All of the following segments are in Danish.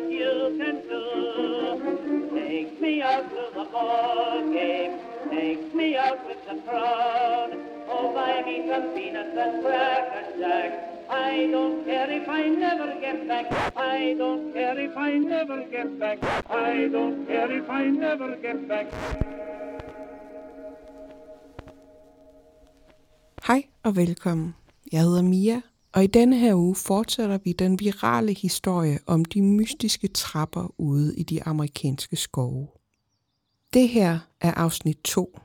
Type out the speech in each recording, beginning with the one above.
what you can do. Take me out to the ball game. Take me out with the crowd. Oh, buy me some peanuts and cracker jack. I don't care if I never get back. I don't care if I never get back. I don't care if I never get back. Hej og velkommen. Jeg hedder Mia, og i denne her uge fortsætter vi den virale historie om de mystiske trapper ude i de amerikanske skove. Det her er afsnit 2,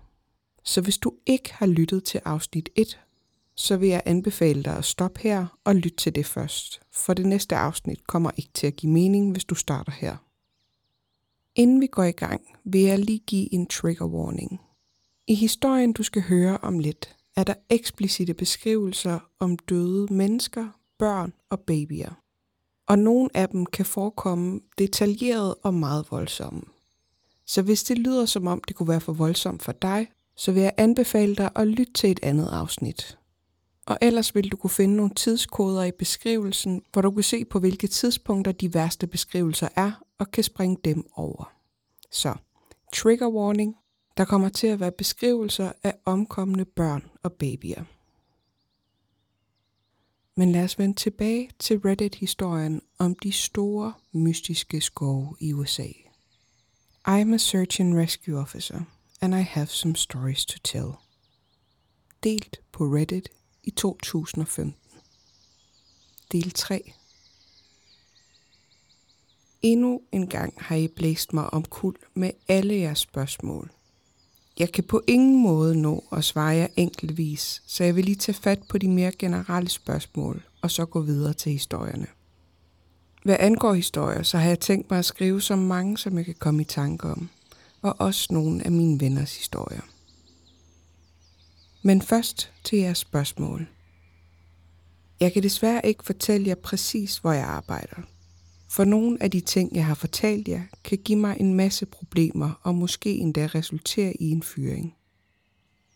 så hvis du ikke har lyttet til afsnit 1, så vil jeg anbefale dig at stoppe her og lytte til det først, for det næste afsnit kommer ikke til at give mening, hvis du starter her. Inden vi går i gang, vil jeg lige give en trigger warning. I historien, du skal høre om lidt, er der eksplicite beskrivelser om døde mennesker, børn og babyer. Og nogle af dem kan forekomme detaljeret og meget voldsomme. Så hvis det lyder som om det kunne være for voldsomt for dig, så vil jeg anbefale dig at lytte til et andet afsnit. Og ellers vil du kunne finde nogle tidskoder i beskrivelsen, hvor du kan se på hvilke tidspunkter de værste beskrivelser er, og kan springe dem over. Så, trigger warning, der kommer til at være beskrivelser af omkomne børn og babyer. Men lad os vende tilbage til Reddit-historien om de store, mystiske skove i USA. I'm a search and rescue officer, and I have some stories to tell. Delt på Reddit i 2015. Del 3. Endnu en gang har I blæst mig om kul med alle jeres spørgsmål. Jeg kan på ingen måde nå at svare jer enkeltvis, så jeg vil lige tage fat på de mere generelle spørgsmål, og så gå videre til historierne. Hvad angår historier, så har jeg tænkt mig at skrive så mange, som jeg kan komme i tanke om, og også nogle af mine venners historier. Men først til jeres spørgsmål. Jeg kan desværre ikke fortælle jer præcis, hvor jeg arbejder. For nogle af de ting, jeg har fortalt jer, kan give mig en masse problemer og måske endda resultere i en fyring.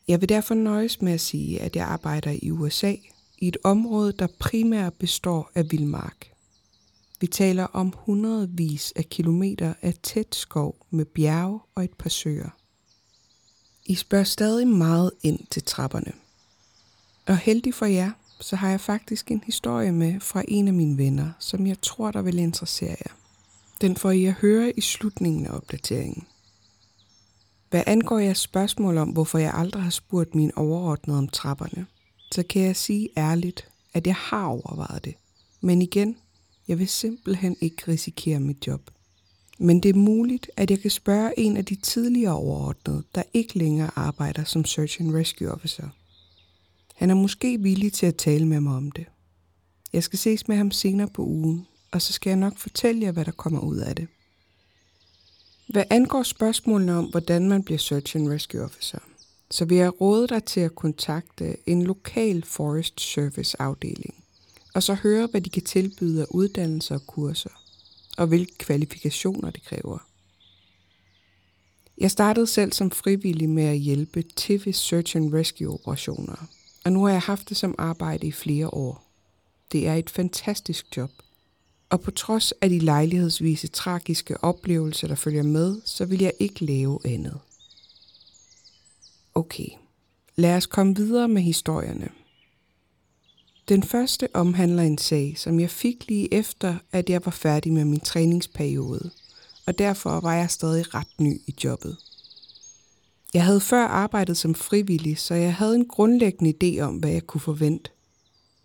Jeg vil derfor nøjes med at sige, at jeg arbejder i USA, i et område, der primært består af vildmark. Vi taler om hundredvis af kilometer af tæt skov med bjerge og et par søer. I spørger stadig meget ind til trapperne. Og heldig for jer, så har jeg faktisk en historie med fra en af mine venner, som jeg tror, der vil interessere jer. Den får I at høre i slutningen af opdateringen. Hvad angår jeres spørgsmål om, hvorfor jeg aldrig har spurgt min overordnede om trapperne, så kan jeg sige ærligt, at jeg har overvejet det. Men igen, jeg vil simpelthen ikke risikere mit job. Men det er muligt, at jeg kan spørge en af de tidligere overordnede, der ikke længere arbejder som Search and Rescue Officer. Han er måske villig til at tale med mig om det. Jeg skal ses med ham senere på ugen, og så skal jeg nok fortælle jer, hvad der kommer ud af det. Hvad angår spørgsmålene om, hvordan man bliver Search and Rescue Officer, så vil jeg råde dig til at kontakte en lokal Forest Service afdeling, og så høre, hvad de kan tilbyde af uddannelser og kurser, og hvilke kvalifikationer det kræver. Jeg startede selv som frivillig med at hjælpe til ved Search and Rescue operationer, og nu har jeg haft det som arbejde i flere år. Det er et fantastisk job. Og på trods af de lejlighedsvise tragiske oplevelser, der følger med, så vil jeg ikke lave andet. Okay, lad os komme videre med historierne. Den første omhandler en sag, som jeg fik lige efter, at jeg var færdig med min træningsperiode, og derfor var jeg stadig ret ny i jobbet. Jeg havde før arbejdet som frivillig, så jeg havde en grundlæggende idé om, hvad jeg kunne forvente.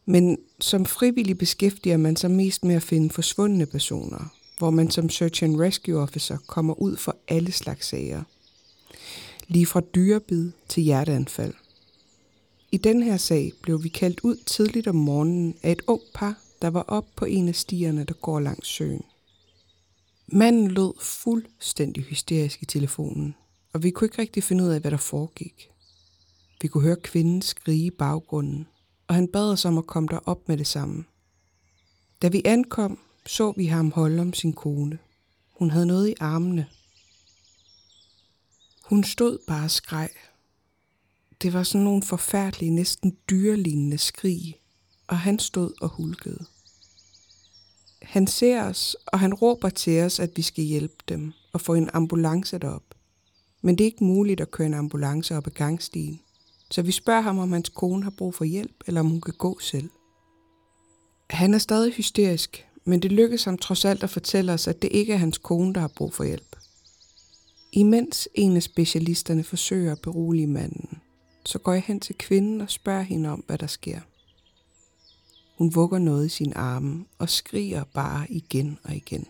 Men som frivillig beskæftiger man sig mest med at finde forsvundne personer, hvor man som Search and Rescue Officer kommer ud for alle slags sager. Lige fra dyrebid til hjerteanfald. I den her sag blev vi kaldt ud tidligt om morgenen af et ung par, der var op på en af stierne, der går langs søen. Manden lød fuldstændig hysterisk i telefonen, og vi kunne ikke rigtig finde ud af, hvad der foregik. Vi kunne høre kvinden skrige i baggrunden, og han bad os om at komme derop med det samme. Da vi ankom, så vi ham holde om sin kone. Hun havde noget i armene. Hun stod bare og skreg. Det var sådan nogle forfærdelige, næsten dyrelignende skrig, og han stod og hulkede. Han ser os, og han råber til os, at vi skal hjælpe dem og få en ambulance derop. Men det er ikke muligt at køre en ambulance op ad gangstien. Så vi spørger ham, om hans kone har brug for hjælp, eller om hun kan gå selv. Han er stadig hysterisk, men det lykkes ham trods alt at fortælle os, at det ikke er hans kone, der har brug for hjælp. Imens en af specialisterne forsøger at berolige manden, så går jeg hen til kvinden og spørger hende om, hvad der sker. Hun vugger noget i sin arme og skriger bare igen og igen.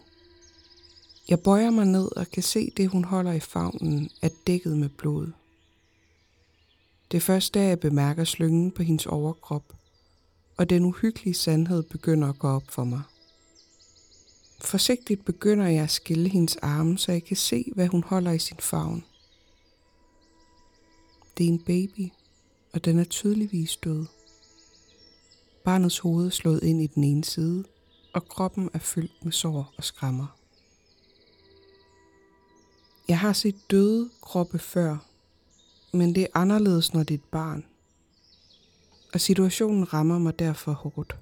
Jeg bøjer mig ned og kan se det, hun holder i favnen, er dækket med blod. Det er jeg bemærker slyngen på hendes overkrop, og den uhyggelige sandhed begynder at gå op for mig. Forsigtigt begynder jeg at skille hendes arme, så jeg kan se, hvad hun holder i sin favn. Det er en baby, og den er tydeligvis død. Barnets hoved er slået ind i den ene side, og kroppen er fyldt med sår og skrammer. Jeg har set døde kroppe før, men det er anderledes, når det er et barn. Og situationen rammer mig derfor hårdt.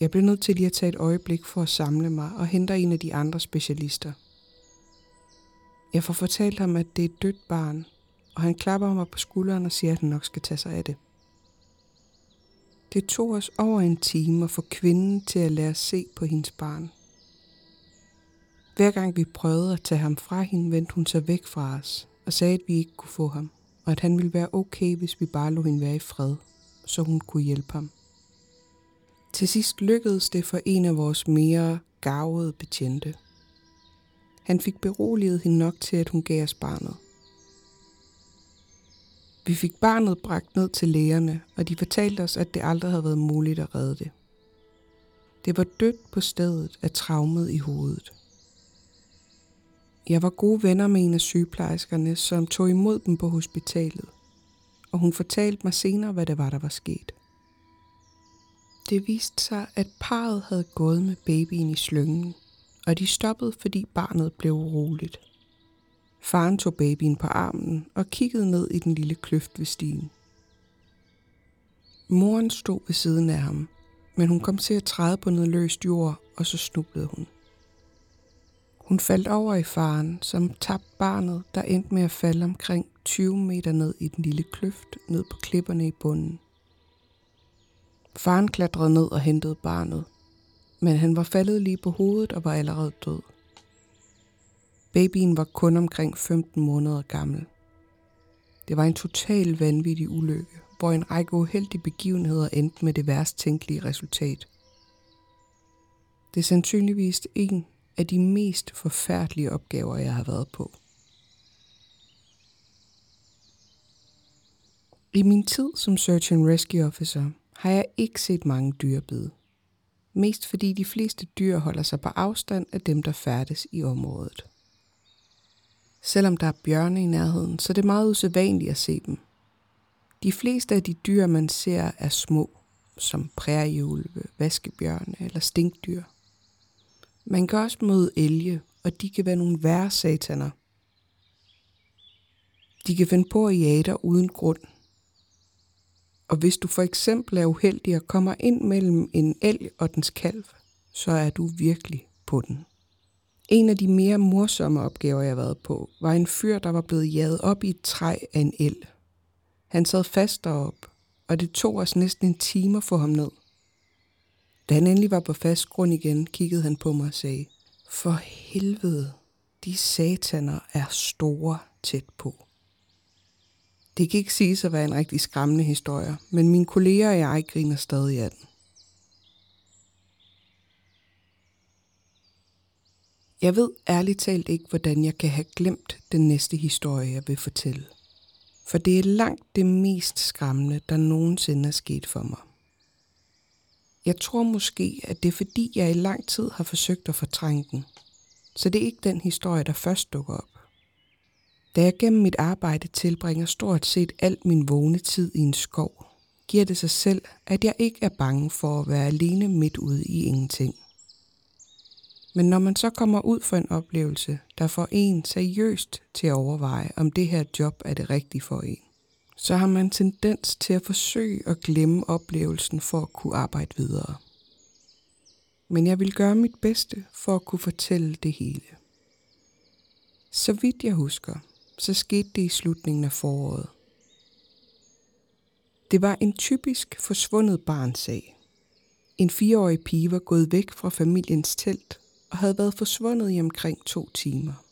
Jeg bliver nødt til lige at tage et øjeblik for at samle mig og hente en af de andre specialister. Jeg får fortalt ham, at det er et dødt barn, og han klapper mig på skulderen og siger, at han nok skal tage sig af det. Det tog os over en time at få kvinden til at lade os se på hendes barn. Hver gang vi prøvede at tage ham fra hende, vendte hun sig væk fra os og sagde, at vi ikke kunne få ham, og at han ville være okay, hvis vi bare lå hende være i fred, så hun kunne hjælpe ham. Til sidst lykkedes det for en af vores mere gavede betjente. Han fik beroliget hende nok til, at hun gav os barnet. Vi fik barnet bragt ned til lægerne, og de fortalte os, at det aldrig havde været muligt at redde det. Det var dødt på stedet af traumet i hovedet. Jeg var gode venner med en af sygeplejerskerne, som tog imod dem på hospitalet, og hun fortalte mig senere, hvad det var, der var sket. Det viste sig, at parret havde gået med babyen i slyngen, og de stoppede, fordi barnet blev uroligt. Faren tog babyen på armen og kiggede ned i den lille kløft ved stien. Moren stod ved siden af ham, men hun kom til at træde på noget løst jord, og så snublede hun. Hun faldt over i faren, som tabte barnet, der endte med at falde omkring 20 meter ned i den lille kløft, ned på klipperne i bunden. Faren klatrede ned og hentede barnet, men han var faldet lige på hovedet og var allerede død. Babyen var kun omkring 15 måneder gammel. Det var en total vanvittig ulykke, hvor en række uheldige begivenheder endte med det værst tænkelige resultat. Det er sandsynligvis en af de mest forfærdelige opgaver, jeg har været på. I min tid som Search and Rescue Officer har jeg ikke set mange dyrbide. Mest fordi de fleste dyr holder sig på afstand af dem, der færdes i området. Selvom der er bjørne i nærheden, så er det meget usædvanligt at se dem. De fleste af de dyr, man ser, er små, som prærieulve, vaskebjørne eller stinkdyr. Man kan også møde elge, og de kan være nogle værre sataner. De kan finde på at jage dig uden grund. Og hvis du for eksempel er uheldig og kommer ind mellem en elg og dens kalv, så er du virkelig på den. En af de mere morsomme opgaver, jeg har været på, var en fyr, der var blevet jaget op i et træ af en el. Han sad fast derop, og det tog os næsten en time at få ham ned. Da han endelig var på fast grund igen, kiggede han på mig og sagde, For helvede, de sataner er store tæt på. Det kan ikke siges at være en rigtig skræmmende historie, men mine kolleger og jeg griner stadig af den. Jeg ved ærligt talt ikke, hvordan jeg kan have glemt den næste historie, jeg vil fortælle. For det er langt det mest skræmmende, der nogensinde er sket for mig. Jeg tror måske, at det er fordi, jeg i lang tid har forsøgt at fortrænge den. Så det er ikke den historie, der først dukker op. Da jeg gennem mit arbejde tilbringer stort set alt min vågne tid i en skov, giver det sig selv, at jeg ikke er bange for at være alene midt ude i ingenting. Men når man så kommer ud for en oplevelse, der får en seriøst til at overveje, om det her job er det rigtige for en, så har man tendens til at forsøge at glemme oplevelsen for at kunne arbejde videre. men jeg vil gøre mit bedste for at kunne fortælle det hele. Så vidt jeg husker, så skete det i slutningen af foråret. Det var en typisk forsvundet barnsag. En fireårig pige var gået væk fra familiens telt og havde været forsvundet i omkring to timer.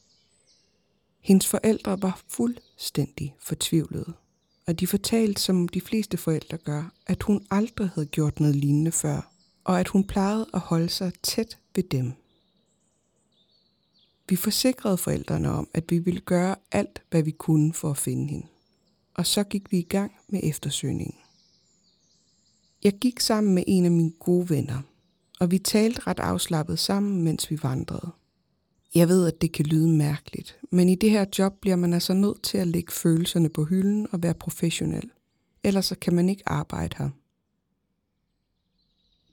Hendes forældre var fuldstændig fortvivlede, og de fortalte, som de fleste forældre gør, at hun aldrig havde gjort noget lignende før, og at hun plejede at holde sig tæt ved dem. Vi forsikrede forældrene om, at vi ville gøre alt, hvad vi kunne for at finde hende. Og så gik vi i gang med eftersøgningen. Jeg gik sammen med en af mine gode venner, og vi talte ret afslappet sammen, mens vi vandrede. Jeg ved, at det kan lyde mærkeligt, men i det her job bliver man altså nødt til at lægge følelserne på hylden og være professionel. Ellers så kan man ikke arbejde her.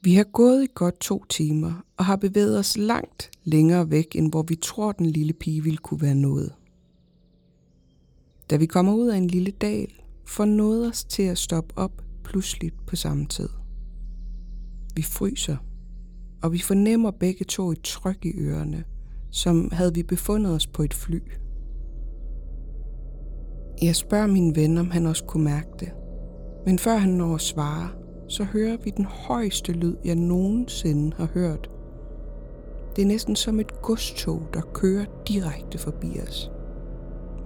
Vi har gået i godt to timer og har bevæget os langt længere væk, end hvor vi tror, den lille pige ville kunne være nået. Da vi kommer ud af en lille dal, får noget os til at stoppe op pludseligt på samme tid. Vi fryser, og vi fornemmer begge to et tryk i ørerne, som havde vi befundet os på et fly. Jeg spørger min ven, om han også kunne mærke det. Men før han når at svare, så hører vi den højeste lyd, jeg nogensinde har hørt. Det er næsten som et godstog, der kører direkte forbi os.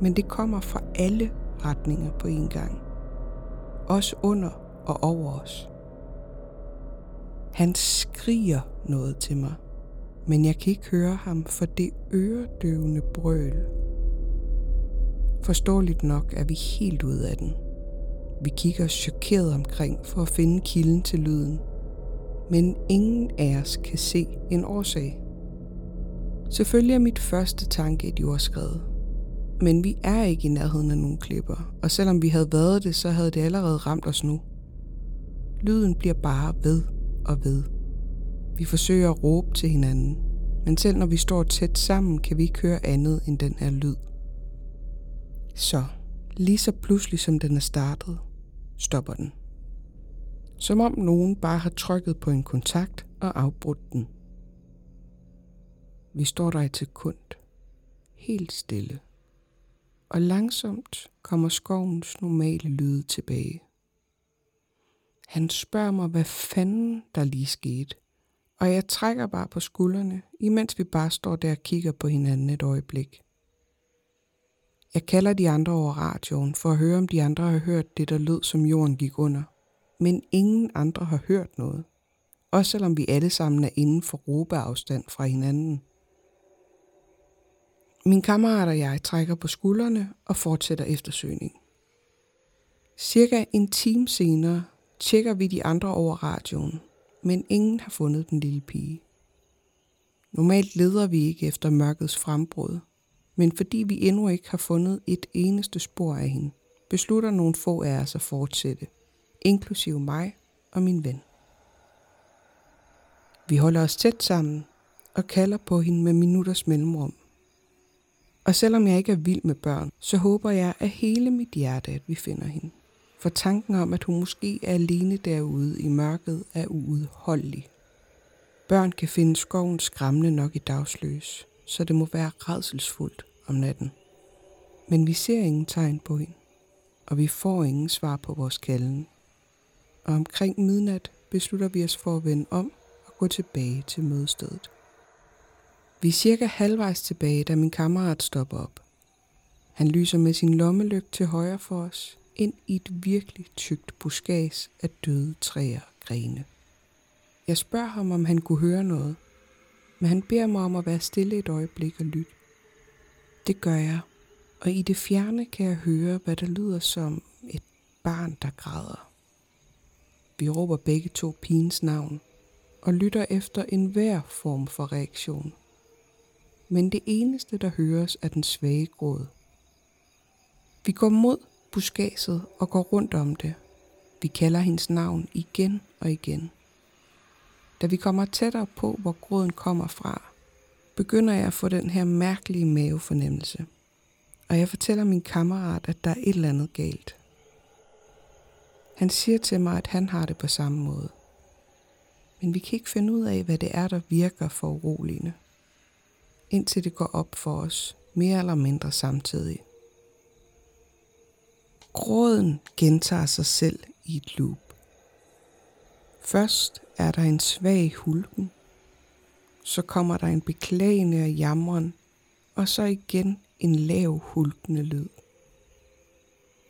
Men det kommer fra alle retninger på en gang. Også under og over os. Han skriger noget til mig, men jeg kan ikke høre ham for det øredøvende brøl. Forståeligt nok er vi helt ude af den. Vi kigger chokeret omkring for at finde kilden til lyden, men ingen af os kan se en årsag. Selvfølgelig er mit første tanke et jordskred, men vi er ikke i nærheden af nogen klipper, og selvom vi havde været det, så havde det allerede ramt os nu. Lyden bliver bare ved og ved. Vi forsøger at råbe til hinanden, men selv når vi står tæt sammen, kan vi ikke høre andet end den her lyd. Så, lige så pludselig som den er startet, stopper den. Som om nogen bare har trykket på en kontakt og afbrudt den. Vi står der et sekund, helt stille, og langsomt kommer skovens normale lyde tilbage. Han spørger mig, hvad fanden der lige skete, og jeg trækker bare på skuldrene, imens vi bare står der og kigger på hinanden et øjeblik. Jeg kalder de andre over radioen for at høre, om de andre har hørt det, der lød, som jorden gik under. Men ingen andre har hørt noget. Også selvom vi alle sammen er inden for råbeafstand fra hinanden. Min kammerat og jeg trækker på skuldrene og fortsætter eftersøgning. Cirka en time senere tjekker vi de andre over radioen, men ingen har fundet den lille pige. Normalt leder vi ikke efter mørkets frembrud, men fordi vi endnu ikke har fundet et eneste spor af hende, beslutter nogle få af os at fortsætte, inklusive mig og min ven. Vi holder os tæt sammen og kalder på hende med minutters mellemrum. Og selvom jeg ikke er vild med børn, så håber jeg af hele mit hjerte, at vi finder hende. For tanken om, at hun måske er alene derude i mørket, er uudholdelig. Børn kan finde skoven skræmmende nok i dagsløs, så det må være redselsfuldt om natten. Men vi ser ingen tegn på hende, og vi får ingen svar på vores kalden. Og omkring midnat beslutter vi os for at vende om og gå tilbage til mødestedet. Vi er cirka halvvejs tilbage, da min kammerat stopper op. Han lyser med sin lommelygte til højre for os, ind i et virkelig tykt buskads af døde træer og grene. Jeg spørger ham, om han kunne høre noget, men han beder mig om at være stille et øjeblik og lytte. Det gør jeg, og i det fjerne kan jeg høre, hvad der lyder som et barn, der græder. Vi råber begge to pigens navn og lytter efter enhver form for reaktion. Men det eneste, der høres, er den svage gråd. Vi går mod buskaget og går rundt om det. Vi kalder hendes navn igen og igen. Da vi kommer tættere på, hvor gråden kommer fra, begynder jeg at få den her mærkelige mavefornemmelse. Og jeg fortæller min kammerat, at der er et eller andet galt. Han siger til mig, at han har det på samme måde. men vi kan ikke finde ud af, hvad det er, der virker for uroligende. Indtil det går op for os, mere eller mindre samtidig. Gråden gentager sig selv i et loop. Først er der en svag hulken, så kommer der en beklagende og jamren, og så igen en lav hulkende lyd.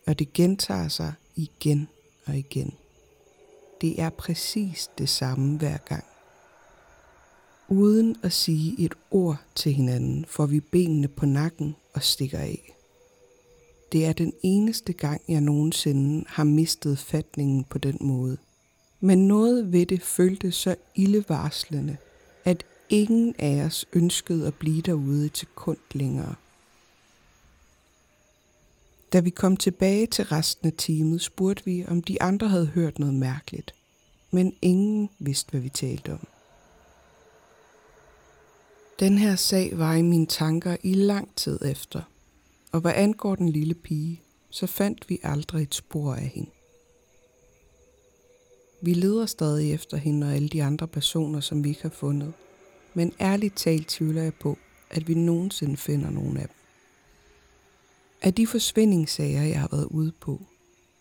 Og det gentager sig igen og igen. Det er præcis det samme hver gang. Uden at sige et ord til hinanden, får vi benene på nakken og stikker af. Det er den eneste gang, jeg nogensinde har mistet fatningen på den måde. Men noget ved det føltes så ildevarslende, at ingen af os ønskede at blive derude til kund længere. Da vi kom tilbage til resten af teamet, spurgte vi, om de andre havde hørt noget mærkeligt. Men ingen vidste, hvad vi talte om. Den her sag var i mine tanker i lang tid efter, og hvad angår den lille pige, så fandt vi aldrig et spor af hende. Vi leder stadig efter hende og alle de andre personer, som vi ikke har fundet, men ærligt talt tvivler jeg på, at vi nogensinde finder nogen af dem. Af de forsvindingssager, jeg har været ude på,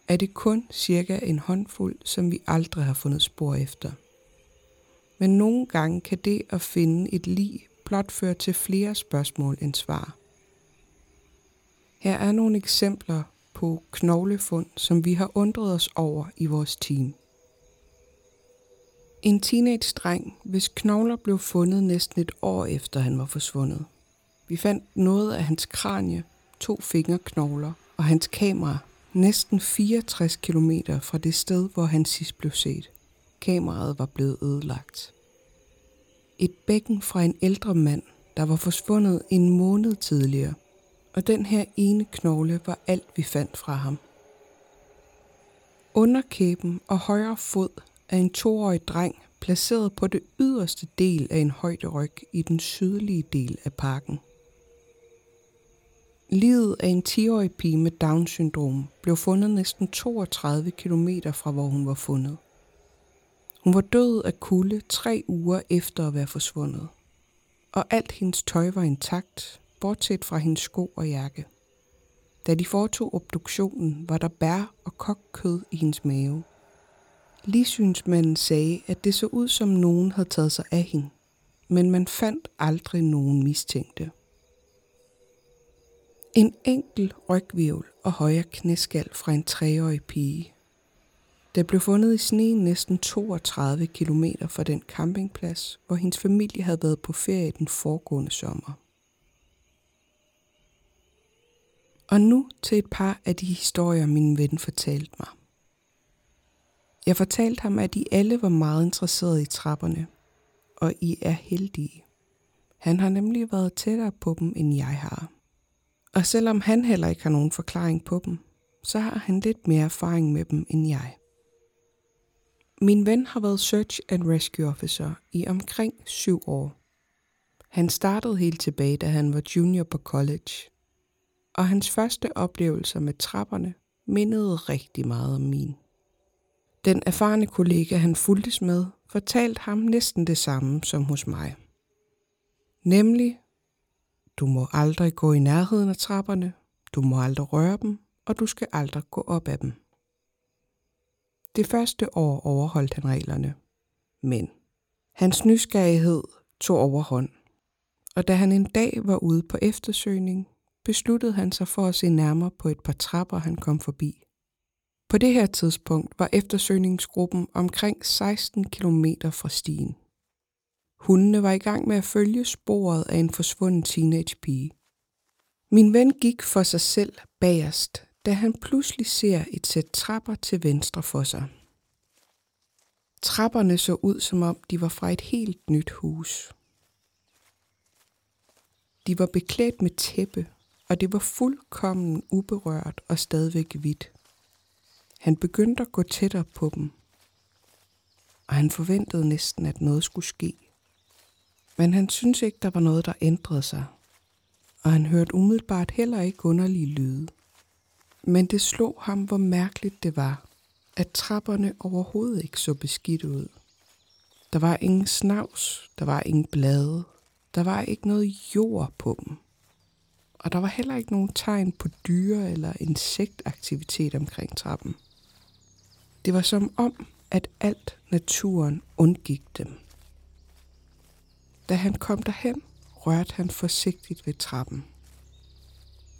er det kun cirka en håndfuld, som vi aldrig har fundet spor efter. Men nogle gange kan det at finde et lig blot føre til flere spørgsmål end svar. Her er nogle eksempler på knoglefund, som vi har undret os over i vores team. En teenage-dreng, hvis knogler blev fundet næsten et år efter han var forsvundet. Vi fandt noget af hans kranie, to fingerknogler og hans kamera næsten 64 km fra det sted, hvor han sidst blev set. Kameraet var blevet ødelagt. Et bækken fra en ældre mand, der var forsvundet en måned tidligere, og den her ene knogle var alt, vi fandt fra ham. Underkæben og højre fod af en toårig dreng placeret på det yderste del af en højderyg i den sydlige del af parken. Livet af en 10-årig pige med Down-syndrom blev fundet næsten 32 km fra hvor hun var fundet. Hun var død af kulde tre uger efter at være forsvundet. Og alt hendes tøj var intakt, bortset fra hendes sko og jakke. Da de foretog obduktionen, var der bær og kokkød i hendes mave. Ligsynsmanden sagde, at det så ud som nogen havde taget sig af hende, men man fandt aldrig nogen mistænkte. En enkel rygvirvel og højre knæskal fra en treårig pige. Det blev fundet i sneen næsten 32 km fra den campingplads, hvor hendes familie havde været på ferie den foregående sommer. Og nu til et par af de historier, min ven fortalte mig. Jeg fortalte ham, at de alle var meget interesserede i trapperne, og I er heldige. Han har nemlig været tættere på dem, end jeg har. Og selvom han heller ikke har nogen forklaring på dem, så har han lidt mere erfaring med dem end jeg. Min ven har været Search and Rescue Officer i omkring syv år. Han startede helt tilbage, da han var junior på college. Og hans første oplevelser med trapperne mindede rigtig meget om min. Den erfarne kollega, han fuldtes med, fortalte ham næsten det samme som hos mig. Nemlig, du må aldrig gå i nærheden af trapperne, du må aldrig røre dem, og du skal aldrig gå op ad dem. Det første år overholdt han reglerne, men hans nysgerrighed tog overhånd, og da han en dag var ude på eftersøgning, besluttede han sig for at se nærmere på et par trapper, han kom forbi. På det her tidspunkt var eftersøgningsgruppen omkring 16 km fra stien. Hundene var i gang med at følge sporet af en forsvunden teenagepige. Min ven gik for sig selv bagerst, da han pludselig ser et sæt trapper til venstre for sig. Trapperne så ud, som om de var fra et helt nyt hus. De var beklædt med tæppe, og det var fuldkommen uberørt og stadigvæk hvidt. Han begyndte at gå tættere på dem, og han forventede næsten, at noget skulle ske. Men han syntes ikke, der var noget, der ændrede sig, og han hørte umiddelbart heller ikke underlige lyde. Men det slog ham, hvor mærkeligt det var, at trapperne overhovedet ikke så beskidt ud. Der var ingen snavs, der var ingen blade, der var ikke noget jord på dem. Og der var heller ikke nogen tegn på dyre- eller insektaktivitet omkring trappen. Det var som om, at alt naturen undgik dem. Da han kom derhen, rørte han forsigtigt ved trappen.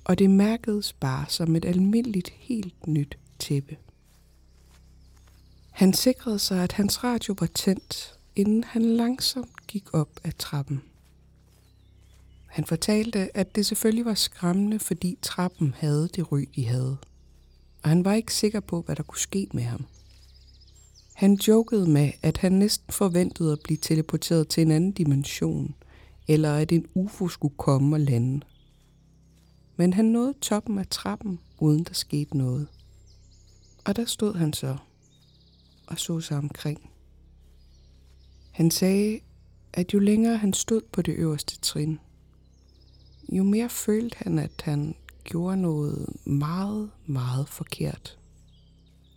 Og det mærkedes bare som et almindeligt helt nyt tæppe. Han sikrede sig, at hans radio var tændt, inden han langsomt gik op ad trappen. Han fortalte, at det selvfølgelig var skræmmende, fordi trappen havde det ryg, de havde. Og han var ikke sikker på, hvad der kunne ske med ham. Han jokede med, at han næsten forventede at blive teleporteret til en anden dimension, eller at en UFO skulle komme og lande. Men han nåede toppen af trappen, uden der skete noget. Og der stod han så og så sig omkring. Han sagde, at jo længere han stod på det øverste trin, jo mere følte han, at han gjorde noget meget, meget forkert.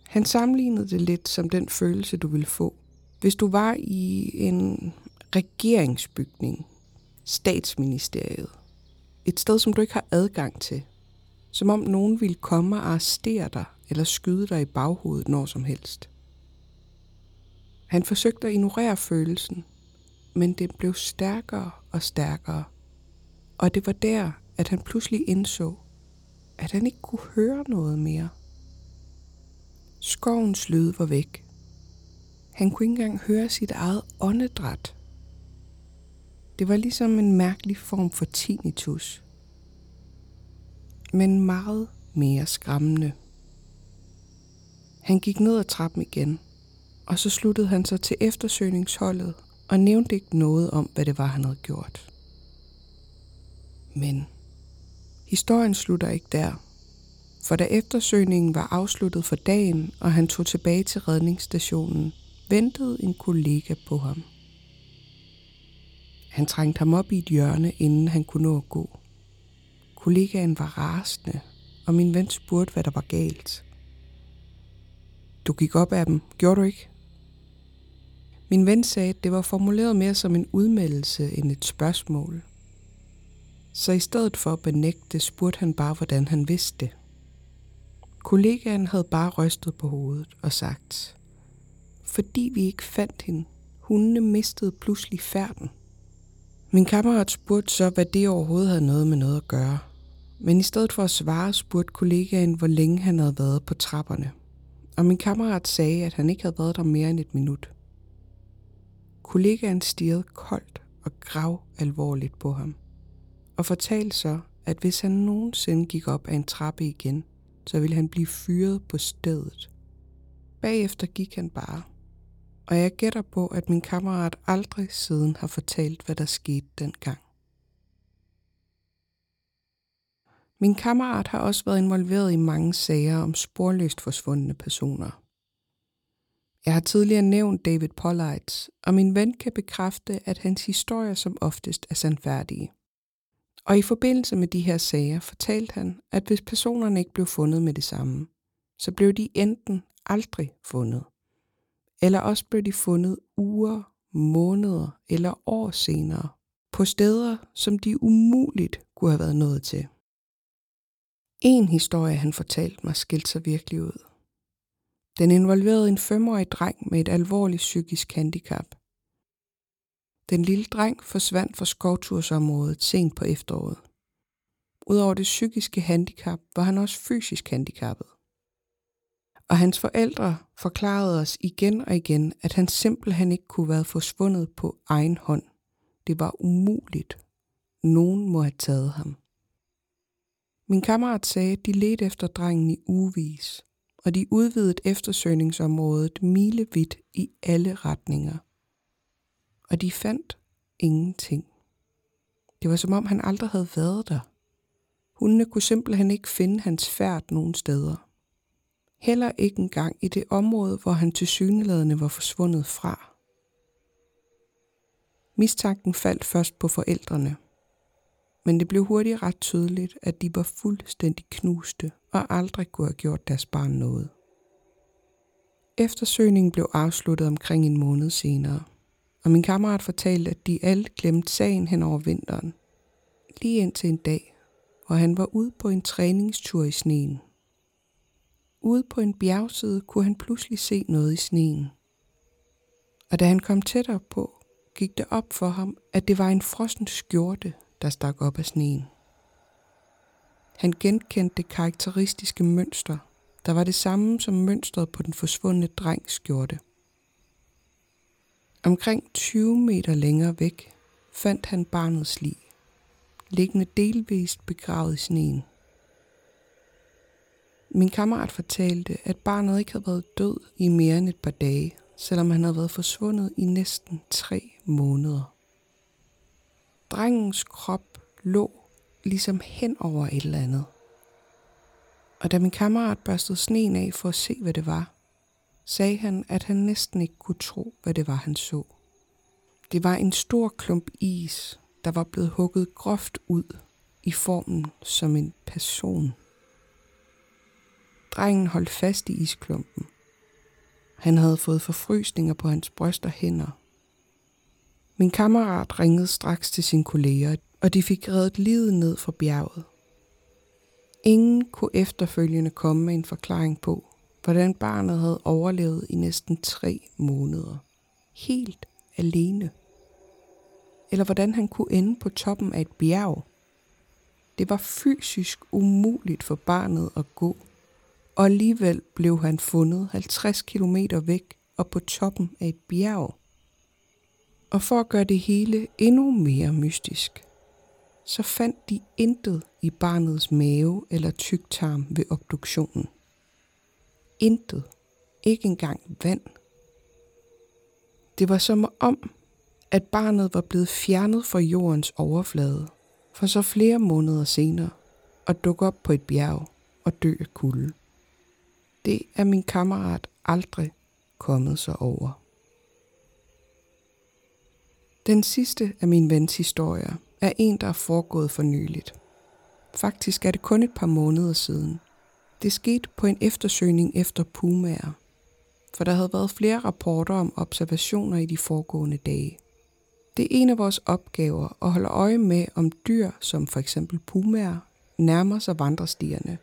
Han sammenlignede det lidt som den følelse, du ville få, hvis du var i en regeringsbygning, statsministeriet, et sted, som du ikke har adgang til, som om nogen ville komme og arrestere dig eller skyde dig i baghovedet når som helst. Han forsøgte at ignorere følelsen, men den blev stærkere og stærkere. Og det var der, at han pludselig indså, at han ikke kunne høre noget mere. Skovens lyd var væk. Han kunne ikke engang høre sit eget åndedræt. Det var ligesom en mærkelig form for tinnitus. Men meget mere skræmmende. Han gik ned ad trappen igen, og så sluttede han sig til eftersøgningsholdet og nævnte ikke noget om, hvad det var, han havde gjort. Men historien slutter ikke der. For da eftersøgningen var afsluttet for dagen, og han tog tilbage til redningsstationen, ventede en kollega på ham. Han trængte ham op i et hjørne, inden han kunne nå at gå. Kollegaen var rasende, og min ven spurgte, hvad der var galt. Du gik op af dem, gjorde du ikke? Min ven sagde, at det var formuleret mere som en udmeldelse end et spørgsmål. Så i stedet for at benægte, spurgte han bare, hvordan han vidste det. Kollegaen havde bare rystet på hovedet og sagt, fordi vi ikke fandt hende, hundene mistede pludselig færden. Min kammerat spurgte så, hvad det overhovedet havde noget med noget at gøre. Men i stedet for at svare, spurgte kollegaen, hvor længe han havde været på trapperne. Og min kammerat sagde, at han ikke havde været der mere end et minut. Kollegaen stirrede koldt og grav alvorligt på ham, og fortalte så, at hvis han nogensinde gik op ad en trappe igen, så ville han blive fyret på stedet. Bagefter gik han bare, og jeg gætter på, at min kammerat aldrig siden har fortalt, hvad der skete dengang. Min kammerat har også været involveret i mange sager om sporløst forsvundne personer. Jeg har tidligere nævnt David Pollites, og min ven kan bekræfte, at hans historier som oftest er sandfærdige. Og i forbindelse med de her sager fortalte han, at hvis personerne ikke blev fundet med det samme, så blev de enten aldrig fundet, eller også blev de fundet uger, måneder eller år senere på steder, som de umuligt kunne have været nået til. En historie, han fortalte mig, skilte sig virkelig ud. Den involverede en femårig dreng med et alvorligt psykisk handicap. Den lille dreng forsvandt fra skovtursområdet sent på efteråret. Udover det psykiske handicap var han også fysisk handicappet. Og hans forældre forklarede os igen og igen, at han simpelthen ikke kunne være forsvundet på egen hånd. Det var umuligt. Nogen må have taget ham. Min kammerat sagde, at de ledte efter drengen i ugevis, og de udvidede eftersøgningsområdet milevidt i alle retninger. Og de fandt ingenting. Det var som om han aldrig havde været der. Hundene kunne simpelthen ikke finde hans færd nogen steder. Heller ikke engang i det område, hvor han til syneladende var forsvundet fra. Mistanken faldt først på forældrene – men det blev hurtigt ret tydeligt, at de var fuldstændig knuste og aldrig kunne have gjort deres barn noget. Eftersøgningen blev afsluttet omkring en måned senere, og min kammerat fortalte, at de alle glemte sagen hen over vinteren. Lige indtil en dag, hvor han var ude på en træningstur i sneen. Ude på en bjergside kunne han pludselig se noget i sneen. Og da han kom tættere på, gik det op for ham, at det var en frossen skjorte, der stak op af sneen. Han genkendte det karakteristiske mønster, der var det samme som mønstret på den forsvundne drengs skjorte. Omkring 20 meter længere væk fandt han barnets lig, liggende delvist begravet i sneen. Min kammerat fortalte, at barnet ikke havde været død i mere end et par dage, selvom han havde været forsvundet i næsten tre måneder. Drengens krop lå ligesom hen over et eller andet. Og da min kammerat børstede sneen af for at se, hvad det var, sagde han, at han næsten ikke kunne tro, hvad det var, han så. Det var en stor klump is, der var blevet hugget groft ud i formen som en person. Drengen holdt fast i isklumpen. Han havde fået forfrysninger på hans bryst og hænder. Min kammerat ringede straks til sine kolleger, og de fik reddet livet ned fra bjerget. Ingen kunne efterfølgende komme med en forklaring på, hvordan barnet havde overlevet i næsten tre måneder. Helt alene. Eller hvordan han kunne ende på toppen af et bjerg. Det var fysisk umuligt for barnet at gå, og alligevel blev han fundet 50 km væk og på toppen af et bjerg. Og for at gøre det hele endnu mere mystisk, så fandt de intet i barnets mave eller tyktarm ved obduktionen. Intet. Ikke engang vand. Det var som om, at barnet var blevet fjernet fra jordens overflade, for så flere måneder senere at dukke op på et bjerg og dø af kulde. Det er min kammerat aldrig kommet sig over. Den sidste af min vens historier er en, der er foregået for nyligt. Faktisk er det kun et par måneder siden. Det skete på en eftersøgning efter pumaer, for der havde været flere rapporter om observationer i de foregående dage. Det er en af vores opgaver at holde øje med, om dyr som for eksempel pumaer nærmer sig vandrestierne,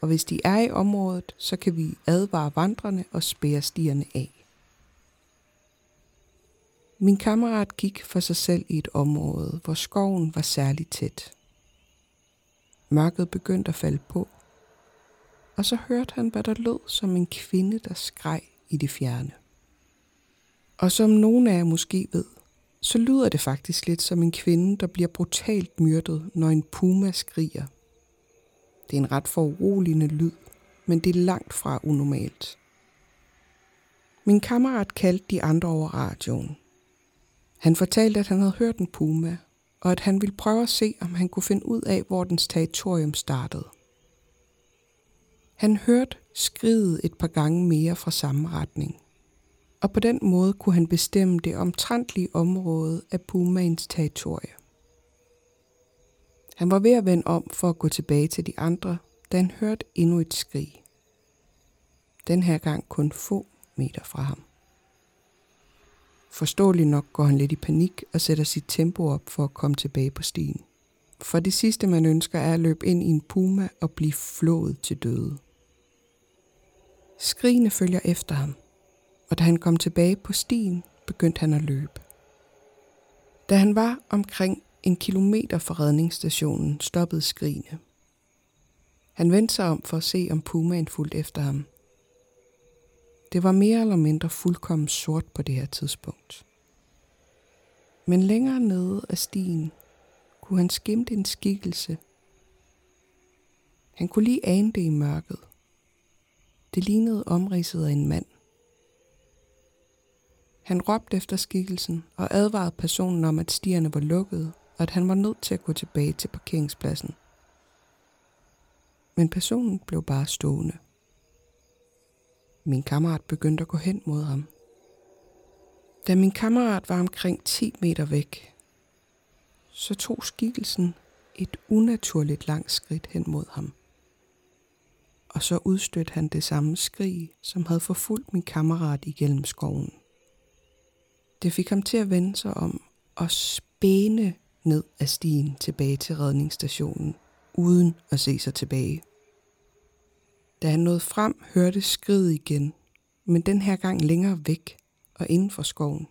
og hvis de er i området, så kan vi advare vandrene og spære stierne af. Min kammerat gik for sig selv i et område, hvor skoven var særligt tæt. Mørket begyndte at falde på, og så hørte han, hvad der lød som en kvinde, der skreg i det fjerne. Og som nogen af jer måske ved, så lyder det faktisk lidt som en kvinde, der bliver brutalt myrdet, når en puma skriger. Det er en ret foruroligende lyd, men det er langt fra unormalt. Min kammerat kaldte de andre over radioen, han fortalte, at han havde hørt en puma, og at han ville prøve at se, om han kunne finde ud af, hvor dens territorium startede. Han hørte skridet et par gange mere fra samme retning, og på den måde kunne han bestemme det omtrentlige område af pumaens territorie. Han var ved at vende om for at gå tilbage til de andre, da han hørte endnu et skrig. Den her gang kun få meter fra ham. Forståeligt nok går han lidt i panik og sætter sit tempo op for at komme tilbage på stien. For det sidste, man ønsker, er at løbe ind i en puma og blive flået til døde. Skrigende følger efter ham, og da han kom tilbage på stien, begyndte han at løbe. Da han var omkring en kilometer fra redningsstationen, stoppede skrigene. Han vendte sig om for at se, om pumaen fulgte efter ham – det var mere eller mindre fuldkommen sort på det her tidspunkt. Men længere nede af stien kunne han skimte en skikkelse. Han kunne lige ane det i mørket. Det lignede omridset af en mand. Han råbte efter skikkelsen og advarede personen om, at stierne var lukkede, og at han var nødt til at gå tilbage til parkeringspladsen. Men personen blev bare stående. Min kammerat begyndte at gå hen mod ham. Da min kammerat var omkring 10 meter væk, så tog skikkelsen et unaturligt langt skridt hen mod ham. Og så udstødte han det samme skrig, som havde forfulgt min kammerat igennem skoven. Det fik ham til at vende sig om og spæne ned ad stien tilbage til redningsstationen, uden at se sig tilbage. Da han nåede frem, hørte skridet igen, men den her gang længere væk og inden for skoven.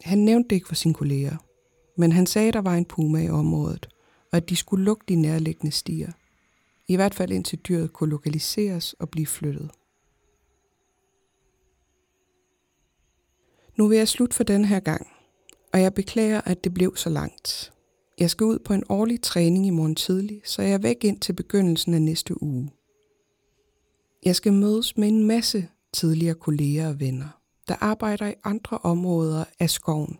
Han nævnte det ikke for sine kolleger, men han sagde, at der var en puma i området, og at de skulle lukke de nærliggende stier. I hvert fald indtil dyret kunne lokaliseres og blive flyttet. Nu vil jeg slutte for den her gang, og jeg beklager, at det blev så langt. Jeg skal ud på en årlig træning i morgen tidlig, så jeg er væk ind til begyndelsen af næste uge. Jeg skal mødes med en masse tidligere kolleger og venner, der arbejder i andre områder af skoven,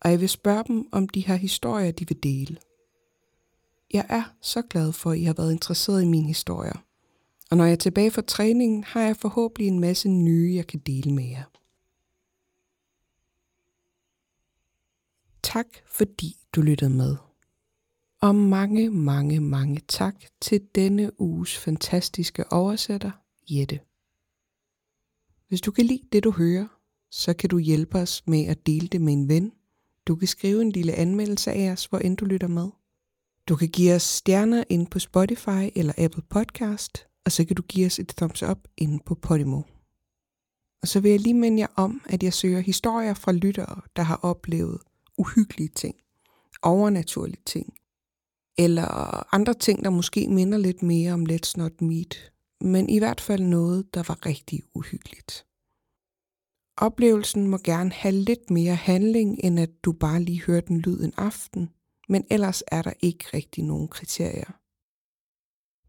og jeg vil spørge dem, om de har historier, de vil dele. Jeg er så glad for, at I har været interesseret i mine historier, og når jeg er tilbage fra træningen, har jeg forhåbentlig en masse nye, jeg kan dele med jer. Tak fordi du lyttede med. Og mange, mange, mange tak til denne uges fantastiske oversætter, Jette. Hvis du kan lide det, du hører, så kan du hjælpe os med at dele det med en ven. Du kan skrive en lille anmeldelse af os, hvor end du lytter med. Du kan give os stjerner ind på Spotify eller Apple Podcast, og så kan du give os et thumbs up inde på Podimo. Og så vil jeg lige minde jer om, at jeg søger historier fra lyttere, der har oplevet uhyggelige ting, overnaturlige ting, eller andre ting, der måske minder lidt mere om Let's Not Meet, men i hvert fald noget, der var rigtig uhyggeligt. Oplevelsen må gerne have lidt mere handling, end at du bare lige hørte en lyd en aften, men ellers er der ikke rigtig nogen kriterier.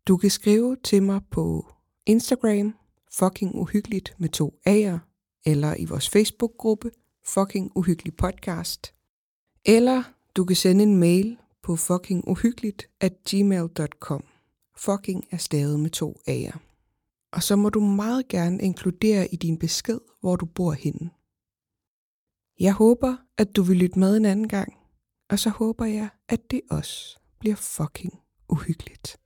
Du kan skrive til mig på Instagram, fucking uhyggeligt med to A'er, eller i vores Facebook-gruppe, fucking uhyggelig podcast. Eller du kan sende en mail på fuckinguhyggeligt at gmail.com. Fucking er stavet med to A'er. Og så må du meget gerne inkludere i din besked, hvor du bor henne. Jeg håber, at du vil lytte med en anden gang, og så håber jeg, at det også bliver fucking uhyggeligt.